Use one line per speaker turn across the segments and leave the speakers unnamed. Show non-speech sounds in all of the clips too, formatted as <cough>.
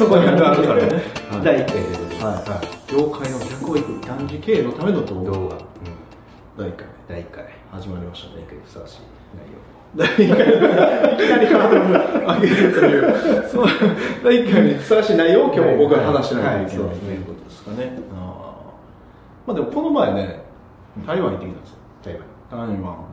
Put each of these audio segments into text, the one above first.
そこにあるからね。
はい。
第1回で
はい。はい。業界の逆をい。く短時経営のための動画
動画、うん、
第1回
第1回
始まりましたね
第1回にふさわしい。
第1回い。きなりハードル上げるとい。うそう第1回にふさわしい。内容を今日も僕は話しない。とい。けない。
はい。はい。そう
と
ですね
い。うことですかねあーまあでもこの前ね台湾行ってきたんですよ
内容
台湾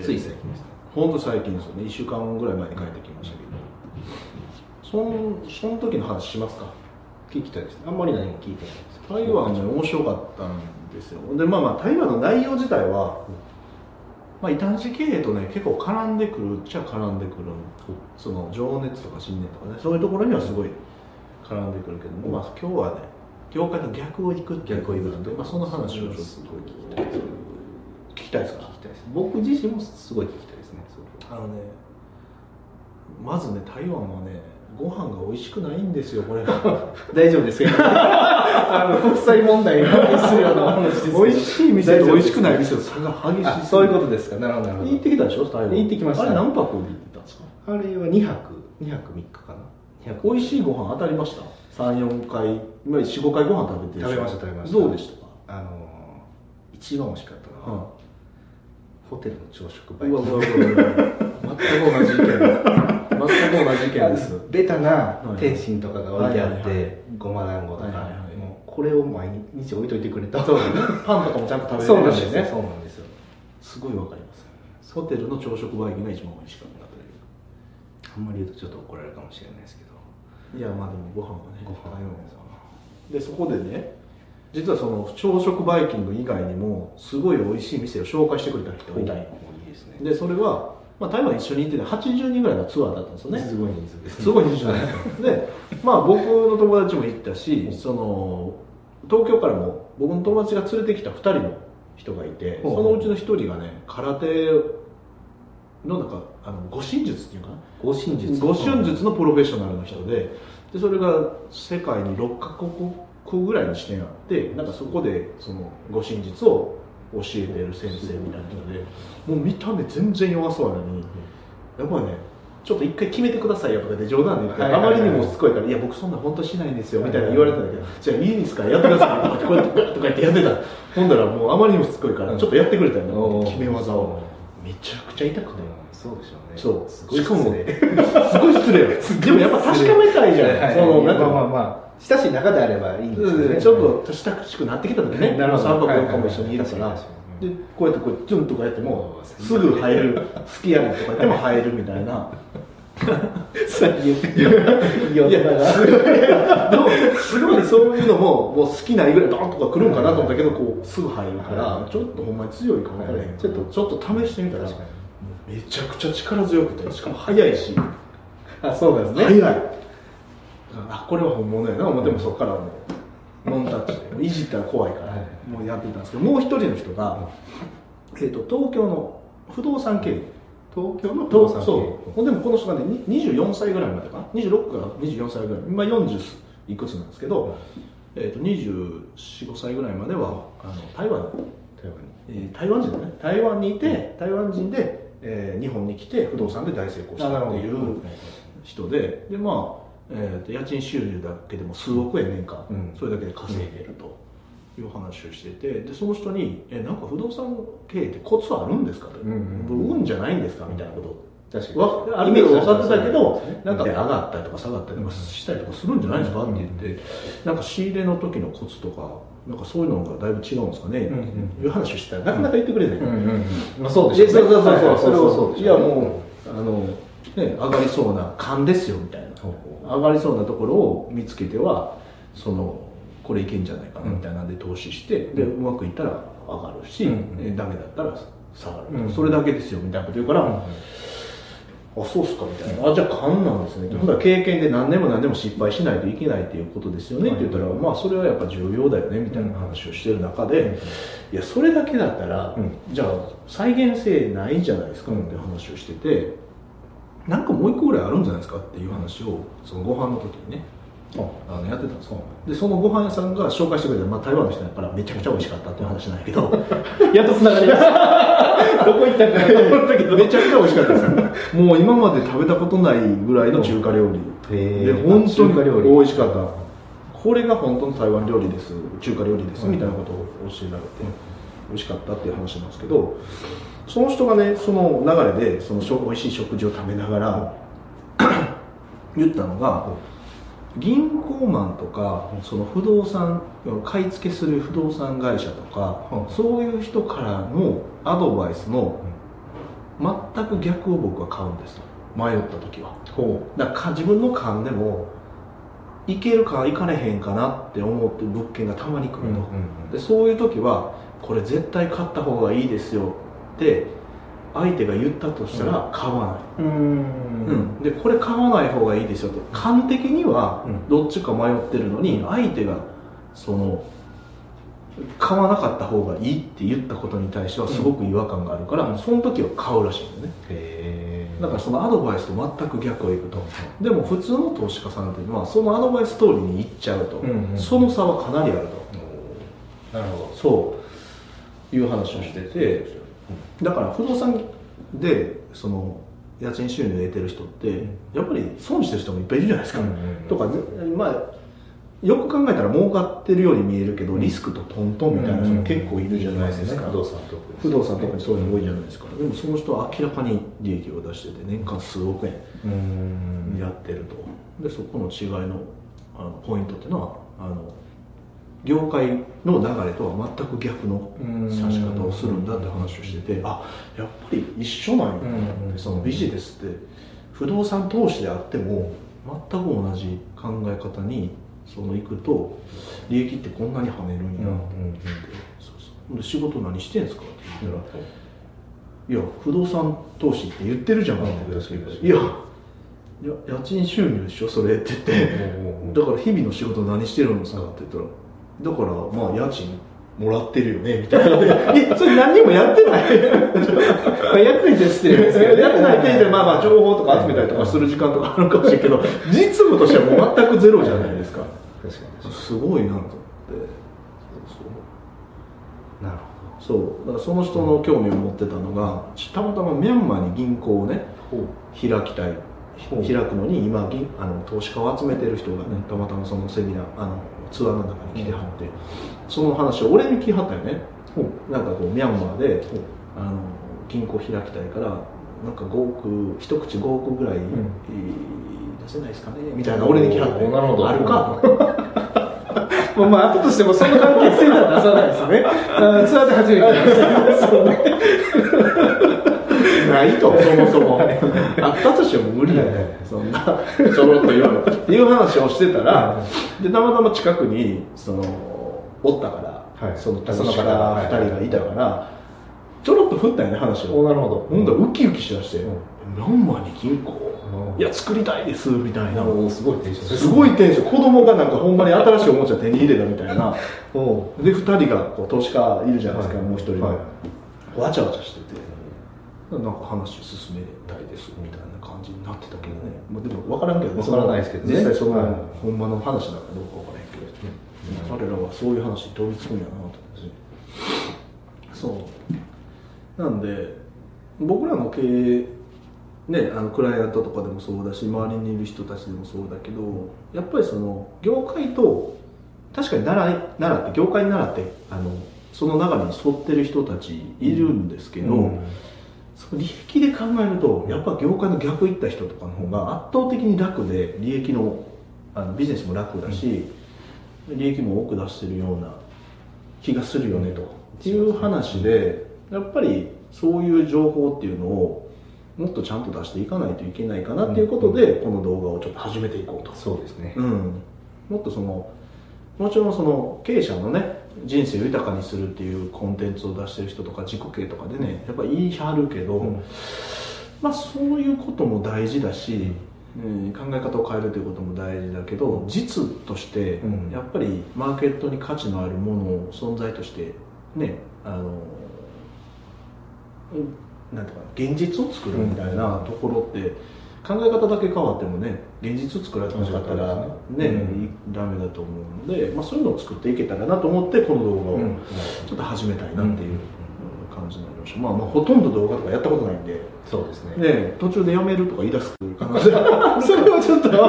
つい。最近ですね
本当最近ですよね1週間ぐらい。前に帰ってきましたけどそんその時の話しますか？
聞きたいですあんまり何も聞いてないです。
台湾ね面白かったんですよ。でまあまあ台湾の内容自体は、まあ、異端児経営とね結構絡んでくるっちゃ絡んでくるその情熱とか信念とかねそういうところにはすごい絡んでくるけども、まあ、今日はね業界の逆を行くっていう。
逆を行く
ので、まあ、その話をちょっと
すごい聞きたいです
聞きたいですか？
聞きたいです僕自身もすごい聞きたいですね。
あのねまずね台湾はねご飯が美味しくないんですよこれが。<laughs> <laughs> <laughs>
大丈夫ですかあの国際問題に関係するよ。うな話ですけど
美味しい店と美味しくない店の差が激しい
あそういうことですか。なるほどなるほど。
行ってきたでしょ台湾
行ってきました
あれ何泊で行ってたんですか？
あれは2泊。2泊3日かな。2泊。
美味しいご飯当たりました？34回。今45回ご飯食べてる
食べました食べました。
どうでした？か
あの一番美味しかったのは、ホテルの朝食バイキング。
うわうわうわうわ。全く同じ意見全く同じ意見です
ベタな
はい。
点心とかが置いてあって、
はいはいはい。
ごま団子とか、
はいはいはい。
もうこれを毎日置いといてくれた。
そうだねパンとかもちゃんと食べれるしね。
ですよそうなんですよ。
すごいわかります。ホテルの朝食バイキングが一番美味しかった
あんまり言うとちょっと怒られるかもしれないですけど。
いやまあでもご飯はね。
ご飯
でそこでね実はその朝食バイキング以外にもすごい美味しい店を紹介してくれた人がいた。
いいですね。
でそれは、まあ、台湾一緒に行ってて80人ぐらいのツアーだったんですよね。
すごい人数ですね。
すごい人数なんですよ。でまあ僕の友達も行ったしその東京からも僕の友達が連れてきた2人の人がいてそのうちの1人がね空手のなんかあの護身術っていうかな？
護身術。
護身術のプロフェッショナルの人ででそれが世界に6カ国ぐらいに支店あってなんかそこでその護身術を教えてる先生みたいな人でもう見た目全然弱そうなのにやっぱりねちょっと一回決めてくださいよとかで冗談で言って、あまりにもしつこいから「いや僕そんな本当しないんですよ」みたいな言われたんだけど「じゃあいいですか？やってください」とかこうやってとか言ってやってた。ほんだらもうあまりにもしつこいからちょっとやってくれたよね。
おー
決め技をめちゃくちゃ痛くて。
そうでしょうね。
そう。
すごい
しかもすごい失礼でもやっぱ確かめたいじゃない、
はい。
そのなんか、
まあまあ。まあ親しい仲であればいいんですけどね
ちょっと親しくなってきた時ね。
なるほど。
3泊4日も一緒にいるから、でこうやってこうチュンとかやっても
うん
すぐ入る。好きやねんとか言っても入るみたいないやすごいでもすごいそういうのももう好きなぐらいドンとか来るんかなと思ったけどこうすぐ入るから
はい
ちょっとほんまに強いか分からへんちょっとちょっと試してみたらめちゃくちゃ力強くてしかも速いし。
あそうですね。
早い。あこれは本物やな。思ってもそこからもうノンタッチでいじったら怖いから、
はい。
もうやってたんですけどもう一人の人が、えー、と東京の不動産経営
東京の不
と
動産
そう。でもこの人がねに24歳ぐらいまでかな？26から24歳ぐらい。今40いくつなんですけど、えー、と245歳ぐらいまではあの台湾。に
台湾
えー台湾人だね。台湾にいて台湾人で、えー日本に来て不動産で大成功したっていう人ででまあ、えーと家賃収入だけでも数億円年間、
うん。
それだけで稼いでるという話をしててでその人に「えなんか不動産経営ってコツあるんですか?」と。
うんうん
運じゃないんですか?」みたいなこと。
確かに。
わある程度分かってたけどなんか上がったりとか下がったりとかしたりとかするんじゃないですか？って言って。なんか仕入れの時のコツとかなんかそういうのがだいぶ違うんですかね？っていう話をしてたらなかなか言ってくれない、
うんうんうん。まあそうでしょ
そうそうそうそう、
はいはい
それを
そう
いやもうあの、ね、上がりそうな勘ですよみたいな。上がりそうなところを見つけてはそのこれいけんじゃないかなみたいなんで投資して、でうまくいったら上がるし、
うん。
えダメだったら下がる、
うん。
それだけですよみたいなこと言うから、あそうっすかみたいな、あじゃあ勘なんですね、ほん。だら経験で何年も何年も失敗しないといけないっていうことですよねって言ったら、まあそれはやっぱ重要だよねみたいな話をしてる中で、いやそれだけだったら、
うん。
じゃあ再現性ないじゃないですかって話をしてて、なんかもう一個ぐらいあるんじゃないですかっていう話をそのご飯の時にねあのやってたんですよでそのご飯屋さんが紹介してくれた、まあ、台湾の人やからめちゃくちゃ美味しかったっていう話なんやけど <laughs>
やっとつながりました。<laughs> どこ行ったかなと思ったけど
めちゃくちゃ美味しかったですよ。もう今まで食べたことないぐらいの中華料理。で本当に美味しかった。これが本当の台湾料理です。中華料理です。みたいなことを教えられて美味しかったっていう話なんですけどその人がねその流れでその美味しい食事を食べながら <coughs> 言ったのが銀行マンとかその不動産買い付けする不動産会社とか
うん。
そういう人からのアドバイスの全く逆を僕は買うんですと迷った時は。
ほ
だか自分の勘でもいけるかいかれへんかなって思って物件がたまに来ると、でそういう時はこれ絶対買った方がいいですよって相手が言ったとしたら買わない、
ううん。
うん。でこれ買わない方がいいですよって勘的には
うん。
どっちか迷ってるのに相手がその買わなかった方がいいって言ったことに対してはすごく違和感があるから、その時は買うらしいんだよね。
へえ
だからそのアドバイスと全く逆をいくと。でも普通の投資家さんっていうのはそのアドバイス通りにいっちゃうと、
うんうん
その差はかなりあると。
なるほど。
そう。いう話をしててだから不動産でその家賃収入を得てる人ってやっぱり損してる人もいっぱいいるじゃないですか、とかまあよく考えたら儲かってるように見えるけどリスクとトントンみたいな人も結構いるじゃないですか、
不動産特に
不動産とかにそういうの多いじゃないですか。でもその人は明らかに利益を出してて年間数億円
うん。
やってると。でそこの違いのあのポイントっていうのはあの業界の流れとは全く逆の指し方をするんだって話をしててあやっぱり一緒なんや。ってそのビジネスって不動産投資であっても全く同じ考え方にその行くと利益ってこんなに跳ねるんや。と思ってそうそう。で仕事何してんすかって言ったら「いや不動産投資って言ってるじゃん」って言った。らいやいや家賃収入でしょそれって言って。だから日々の仕事何してるんですかって言ったらだからまあ家賃もらってるよねみたいな。<laughs> いやそれ何にもやってない？<laughs>
まあ役に徹してるんですけどね。
やってない程度でまあまあ情報とか集めたりとかする時間とかあるかもしれんけど <laughs> 実務としてはもう全くゼロじゃないですか。
確かに。
すごいなと思って。
なる
そう。だからその人の興味を持ってたのがたまたまミャンマーに銀行をね
ほど
開きたい。
ほう
開くのに今銀あの投資家を集めてる人がねたまたまそのセミナーあのツアーの中に来てはって、その話を俺に聞きはったよね。
ほ
なんかこうミャンマーであの銀行開きたいからなんか5億一口5億ぐらい、えー出せないですかねみたいな俺に聞きはって。
おなるほど。
あるか。<laughs>
まあ、まあ、後としてもその関係性では出さないですね。あツアーで初めて <laughs>
ないとそもそも <laughs> あったとしても無理やね。そんな。ちょろっと言うのって。いう話をしてたらでたまたま近くにそのおったから、
はい。
その投資家
その方が
が2人がいたから、ちょろっと振ったよね話を。
おなるほど。
ほんだらウキウキしだして
うん「
ミャンマーに銀行
うん。
いや作りたいです」みたいな。
すごいテンション。
すごいテンション。子供がなんかほんまに新しいおもちゃ手に入れたみたいな。
お <laughs>
で2人がこう投資家いるじゃないですか、
はい。
もう1人が、
はい。
わちゃわちゃしててなんか話進めたいですみたいな感じになってたけどね、まあ、でも分からんけどね。
分からないですけどね。
実際その、
はい
ほんまの話なんかどうか分からへんけど、彼らはそういう話に飛びつくんやなと思ってそう。なんで僕らの経営ね、あのクライアントとかでもそうだし周りにいる人たちでもそうだけどやっぱりその業界と確かに習い習って業界に習ってあのその流れに沿ってる人たちいるんですけど、
うん
その利益で考えるとやっぱ業界の逆行った人とかの方が圧倒的に楽で利益のあのビジネスも楽だし、利益も多く出してるような気がするよねと、っていう話でやっぱりそういう情報っていうのをもっとちゃんと出していかないといけないかなっていうことで、この動画をちょっと始めていこうと。
そうですね。
うん、もっとそのもちろんその経営者のね人生を豊かにするっていうコンテンツを出してる人とか自己経営とかでねやっぱ言い張るけど、
うん。
まあそういうことも大事だし、うん、考え方を変えるということも大事だけど実として
うん。
やっぱりマーケットに価値のあるものを存在としてねあのうんなんていうかな現実を作るみたいなところって考え方だけ変わってもね現実作られてほしかったらね、
うん。
いダメだと思うので、まあ、そういうのを作っていけたらなと思ってこの動画を
うん。
ちょっと始めたいなっていう感じになりました、まあ、まあほとんど動画とかやったことないんで、
そうですね。
ね、途中でやめるとか言い出す可能性。<laughs>
それはちょっと。<laughs>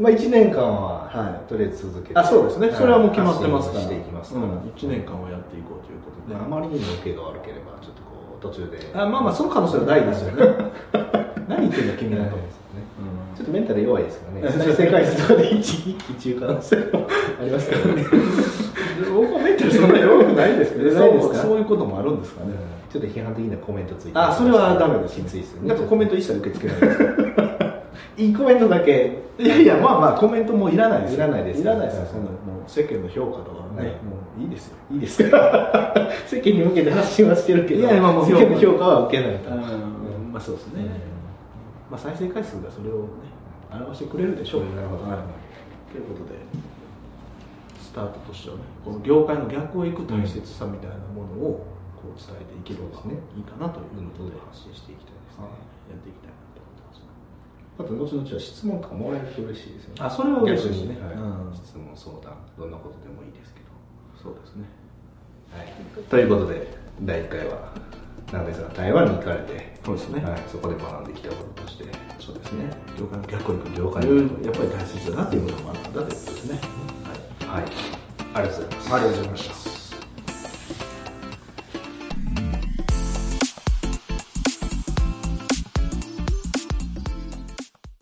まあ1年間は、
はい。
とりあえず続けて。
あそうですね、それはもう決まってますから。
していきますから、
うん、1年間はやっていこうということで、
あまりにも受けが悪ければちょっとこう途中で。
あまあまあその可能性は大ですよね。<laughs> 何言ってんだ君だと、
ちょっとメンタル弱いですからね。再生回数とかで一一中可能性もありますからね。
僕はメンタルそんな弱くないですけどね。そうそういうこともあるんですかね、
ちょっと批判的なコメントついて。
あそれはダメです。
きついですよね。
なんかコメント一切受け付けないです
いいコメントだけ。
いやいやまあまあコメントもいらないですよ。
いらないです
いらないですそんなもう世間の評価とかはね、
はい
もういいですよ。
いいですか？<laughs> 世間に向けて発信はしてるけど。
いやいやまあもう
世間の評価は受けないと、
うん。まあそうですね、まあ再生回数がそれをね表してくれるでしょう、
なるほど。
はい、ということでスタートとしてはねこの業界の逆をいく大切さみたいなものをこう伝えていければ
そうですね
いいかなということで、
発信していきたいですね、
やっていきたいな
あと後々は質問とかもらえると嬉しいですよね。
あそれは嬉しいですね。
はい。
うん。
質問相談どんなことでもいいですけど。
そうですね。
はい、ということで第1回は長部さんが台湾に行かれて、
そうですね、
はい、そこで学んできたこととして
そうですね。業界の逆をいく
業界の逆を
やっぱり大切だなっていうこともあったんだということですね。
はい。ありがとうございます。
はいありがとうございました